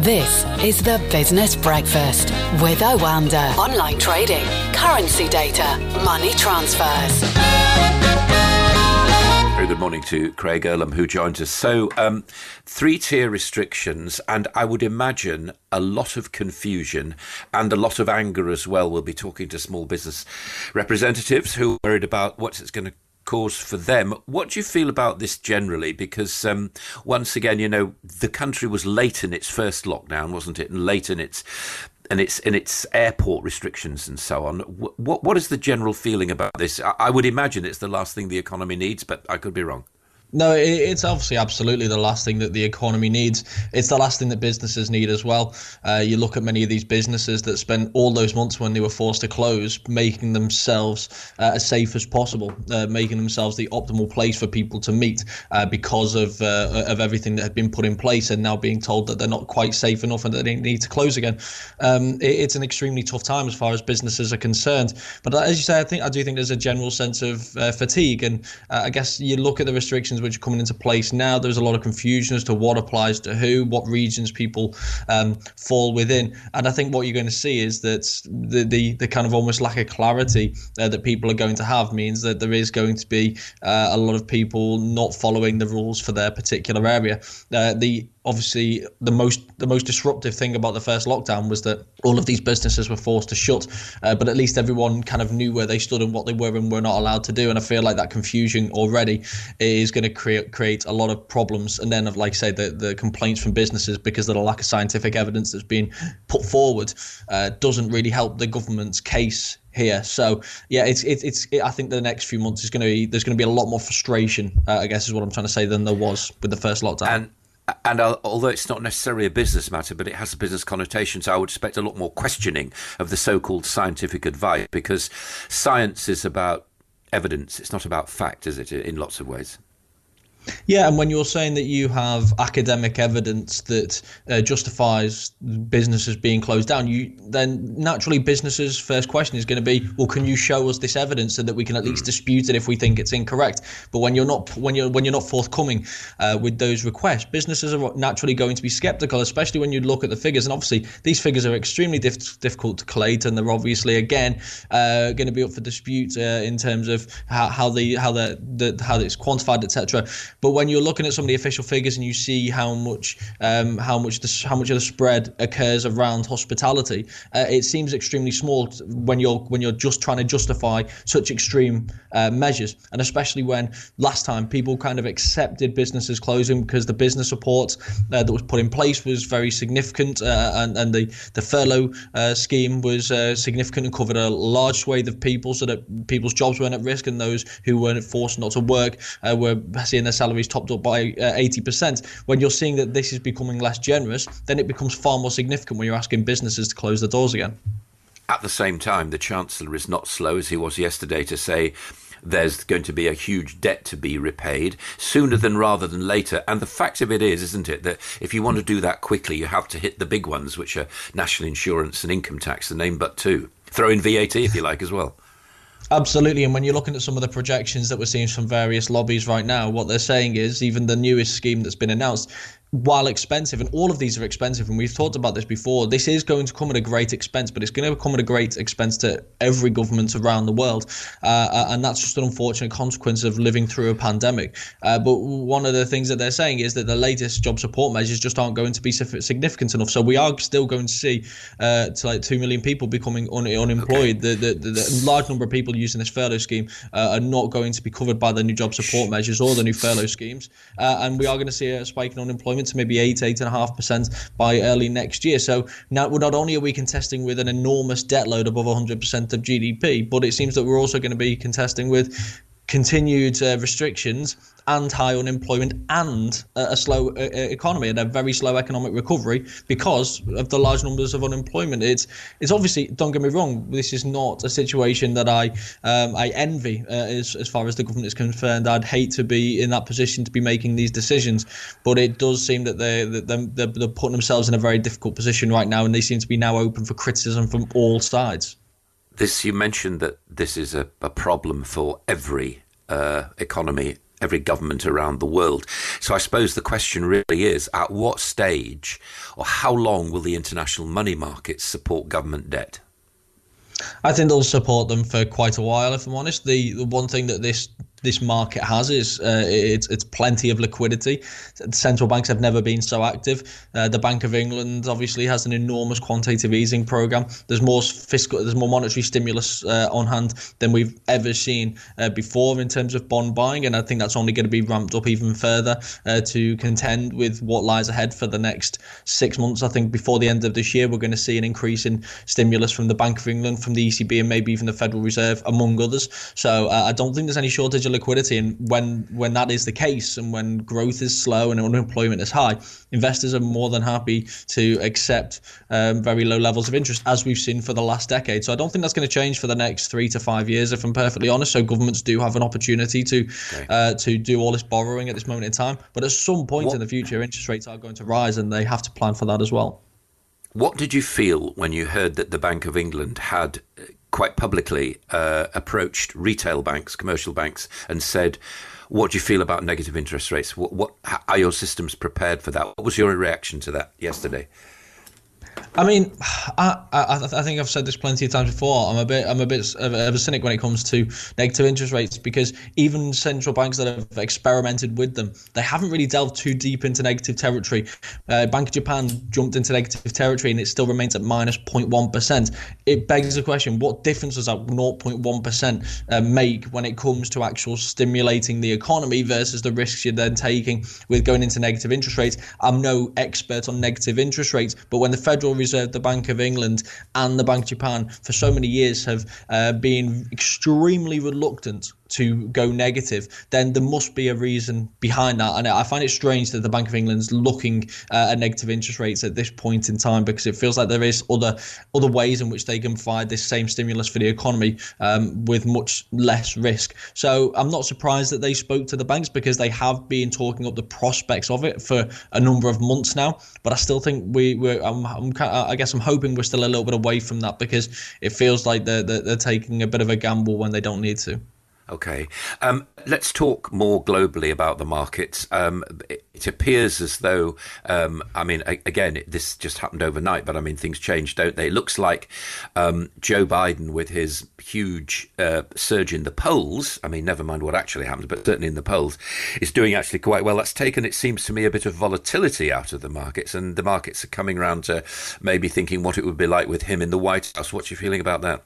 This is the Business Breakfast with Oanda. Online trading, currency data, money transfers. Very good morning to Craig Erlam, who joins us. So, um, three tier restrictions, and I would imagine a lot of confusion and a lot of anger as well. We'll be talking to small business representatives who are worried about what it's going to cause for them. What do you feel about this generally? Because um, once again, you know, the country was late in its first lockdown, wasn't it? And late in its and its in its airport restrictions and so on. What what is the general feeling about this? I would imagine it's the last thing the economy needs, but I could be wrong. No, it's obviously absolutely the last thing that the economy needs. It's the last thing that businesses need as well. Uh, you look at many of these businesses that spent all those months when they were forced to close, making themselves uh, as safe as possible, uh, making themselves the optimal place for people to meet uh, because of uh, of everything that had been put in place, and now being told that they're not quite safe enough and that they need to close again. Um, it, it's an extremely tough time as far as businesses are concerned. But as you say, I think I do think there's a general sense of uh, fatigue, and I guess you look at the restrictions which are coming into place now. There's a lot of confusion as to what applies to who, what regions people um, fall within, and I think what you're going to see is that the the, the kind of almost lack of clarity uh, that people are going to have means that there is going to be uh, a lot of people not following the rules for their particular area. Uh, the obviously the most the most disruptive thing about the first lockdown was that all of these businesses were forced to shut uh, but at least everyone kind of knew where they stood and what they were and were not allowed to do and i feel like that confusion already is going to create create a lot of problems and then like i say the, the complaints from businesses because of the lack of scientific evidence that's been put forward uh, doesn't really help the government's case here. So yeah, it's it's it's. It, I think the next few months is going to be there's going to be a lot more frustration. Uh, I guess is what I'm trying to say than there was with the first lockdown. And and although it's not necessarily a business matter, but it has a business connotation, so I would expect a lot more questioning of the so-called scientific advice because science is about evidence; it's not about fact, is it? In lots of ways. Yeah, and when you're saying that you have academic evidence that uh, justifies businesses being closed down, you then naturally businesses' first question is going to be, well, can you show us this evidence so that we can at least hmm. dispute it if we think it's incorrect? But when you're not when you're when you're not forthcoming uh, with those requests, businesses are naturally going to be skeptical, especially when you look at the figures. And obviously, these figures are extremely diff- difficult to collate, and they're obviously again uh, going to be up for dispute uh, in terms of how, how the how the, the how it's quantified, etc. But when you're looking at some of the official figures and you see how much um, how much how much of the spread occurs around hospitality, uh, it seems extremely small when you're when you're just trying to justify such extreme uh, measures, and especially when last time people kind of accepted businesses closing because the business support uh, that was put in place was very significant, uh, and and the the furlough uh, scheme was uh, significant and covered a large swathe of people, so that people's jobs weren't at risk, and those who weren't forced not to work were seeing their salaries topped up by uh, 80%. When you're seeing that this is becoming less generous, then it becomes far more significant when you're asking businesses to close the doors again. At the same time, the Chancellor is not slow as he was yesterday to say there's going to be a huge debt to be repaid sooner than rather than later. And the fact of it is, isn't it, that if you want to do that quickly, you have to hit the big ones, which are national insurance and income tax, the name but two. Throw in VAT if you like as well. Absolutely, and when you're looking at some of the projections that we're seeing from various lobbies right now, what they're saying is even the newest scheme that's been announced while expensive, and all of these are expensive, and we've talked about this before, this is going to come at a great expense, but it's going to come at a great expense to every government around the world. Uh, uh, and that's just an unfortunate consequence of living through a pandemic. Uh, but one of the things that they're saying is that the latest job support measures just aren't going to be significant enough. So we are still going to see uh, to like 2 million people becoming un- unemployed. Okay. The, the, the, large number of people using this furlough scheme uh, are not going to be covered by the new job support measures or the new furlough schemes. Uh, and we are going to see a spike in unemployment to maybe eight, eight and a half percent by early next year. So now, not only are we contesting with an enormous debt load above 100% of GDP, but it seems that we're also going to be contesting with continued uh, restrictions and high unemployment and a, slow uh, uh, economy and a very slow economic recovery because of the large numbers of unemployment. It's it's obviously don't get me wrong. This is not a situation that I um, I envy uh, as as far as the government is concerned. I'd hate to be in that position to be making these decisions, but it does seem that they they're, they're putting themselves in a very difficult position right now, and they seem to be now open for criticism from all sides. This you mentioned that this is a, a problem for every uh, economy every government around the world. So I suppose the question really is at what stage or how long will the international money markets support government debt? I think they'll support them for quite a while. If I'm honest, the, the one thing that this this market has is uh, it's it's plenty of liquidity. Central banks have never been so active. Uh, the Bank of England obviously has an enormous quantitative easing program. There's more fiscal, there's more monetary stimulus uh, on hand than we've ever seen uh, before in terms of bond buying, and I think that's only going to be ramped up even further uh, to contend with what lies ahead for the next six months. I think before the end of this year, we're going to see an increase in stimulus from the Bank of England, from the ECB, and maybe even the Federal Reserve, among others. So uh, I don't think there's any shortage liquidity. And when when that is the case, and when growth is slow and unemployment is high, investors are more than happy to accept um, very low levels of interest, as we've seen for the last decade. So I don't think that's going to change for the next three to five years, if I'm perfectly honest. So governments do have an opportunity to okay. uh, to do all this borrowing at this moment in time. But at some point what? in the future, interest rates are going to rise, and they have to plan for that as well. What did you feel when you heard that the Bank of England had quite publicly uh, approached retail banks, commercial banks, and said, "What do you feel about negative interest rates? What, what are your systems prepared for that?" What was your reaction to that yesterday? I mean, I, I, I think I've said this plenty of times before. I'm a bit I'm a bit of a cynic when it comes to negative interest rates because even central banks that have experimented with them, they haven't really delved too deep into negative territory. Uh, Bank of Japan jumped into negative territory and it still remains at minus 0.1 percent. It begs the question: What difference does that 0.1 percent uh, make when it comes to actual stimulating the economy versus the risks you're then taking with going into negative interest rates? I'm no expert on negative interest rates, but when the Federal Reserve, the Bank of England, and the Bank of Japan for so many years have uh, been extremely reluctant to go negative, then there must be a reason behind that. And I find it strange that the Bank of England's looking uh, at negative interest rates at this point in time because it feels like there is other other ways in which they can provide this same stimulus for the economy um, with much less risk. So I'm not surprised that they spoke to the banks because they have been talking up the prospects of it for a number of months now. But I still think we, we're, I'm, I'm, I guess I'm hoping we're still a little bit away from that because it feels like they're, they're, they're taking a bit of a gamble when they don't need to. Okay. Um, let's talk more globally about the markets. Um, it, it, appears as though, um, I mean, a, again, it, this just happened overnight, but I mean, things change, don't they? It looks like um, Joe Biden, with his huge uh, surge in the polls, I mean, never mind what actually happens, but certainly in the polls, is doing actually quite well. That's taken, it seems to me, a bit of volatility out of the markets, and the markets are coming around to maybe thinking what it would be like with him in the White House. What's your feeling about that?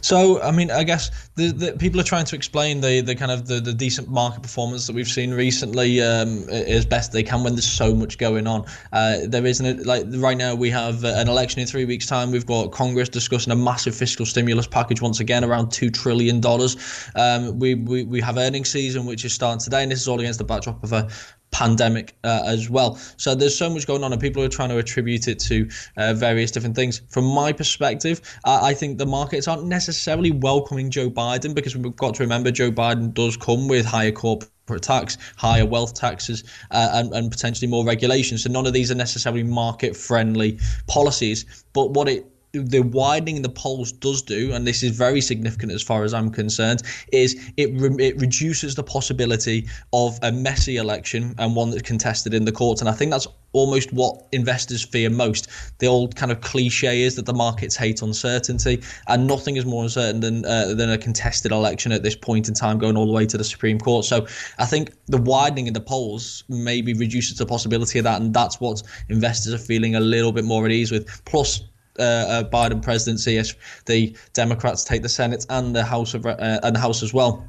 So, I mean, I guess the, the people are trying to explain the, the kind of the, the decent market performance that we've seen recently um, as best they can when there's so much going on. Uh, there isn't like right now we have an election in three weeks' time. We've got Congress discussing a massive fiscal stimulus package once again, around two trillion dollars. Um, we, we we have earnings season which is starting today, and this is all against the backdrop of a pandemic uh, as well. So there's so much going on, and people are trying to attribute it to uh, various different things. From my perspective, uh, I think the markets aren't necessarily welcoming Joe Biden because we've got to remember Joe Biden does come with higher corporate tax, higher wealth taxes, uh, and, and potentially more regulations. So none of these are necessarily market friendly policies. But what it the widening in the polls does do, and this is very significant as far as I'm concerned, is it re- it reduces the possibility of a messy election and one that's contested in the courts. And I think that's almost what investors fear most. The old kind of cliche is that the markets hate uncertainty, and nothing is more uncertain than uh, than a contested election at this point in time, going all the way to the Supreme Court. So I think the widening in the polls maybe reduces the possibility of that, and that's what investors are feeling a little bit more at ease with. Plus, uh, uh, Biden presidency if the Democrats take the Senate and the House of uh, and the House as well.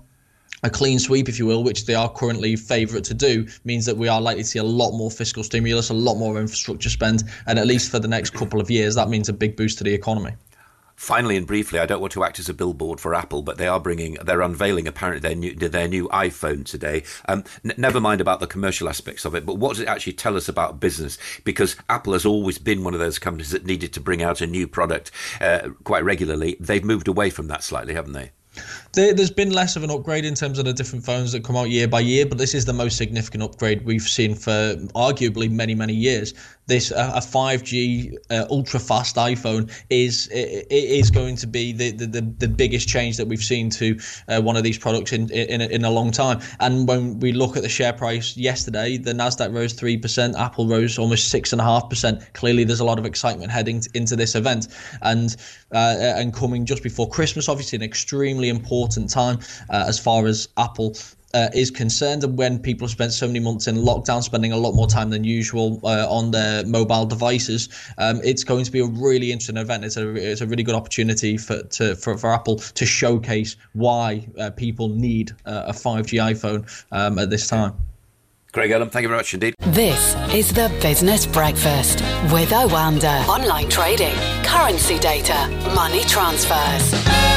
A clean sweep, if you will, which they are currently favourite to do, means that we are likely to see a lot more fiscal stimulus, a lot more infrastructure spend, and at least for the next couple of years, that means a big boost to the economy. Finally and briefly, I don't want to act as a billboard for Apple, but they are bringing, they're unveiling apparently their new their new iPhone today. Um, n- never mind about the commercial aspects of it, but what does it actually tell us about business? Because Apple has always been one of those companies that needed to bring out a new product uh, quite regularly. They've moved away from that slightly, haven't they? There, has been less of an upgrade in terms of the different phones that come out year by year, but this is the most significant upgrade we've seen for arguably many, many years. This uh, a 5G uh, ultra fast iPhone is it, it is going to be the, the, the, biggest change that we've seen to uh, one of these products in in a, in a long time. And when we look at the share price yesterday, the Nasdaq rose three percent, Apple rose almost six and a half percent. Clearly, there's a lot of excitement heading into this event, and uh, and coming just before Christmas, obviously an extremely important time uh, as far as Apple uh, is concerned, and when people have spent so many months in lockdown, spending a lot more time than usual uh, on their mobile devices, um, it's going to be a really interesting event. It's a it's a really good opportunity for to, for, for Apple to showcase why uh, people need a 5G iPhone um, at this time. Craig Erlam, thank you very much indeed. This is the Business Breakfast with Oanda. Online trading, currency data, money transfers.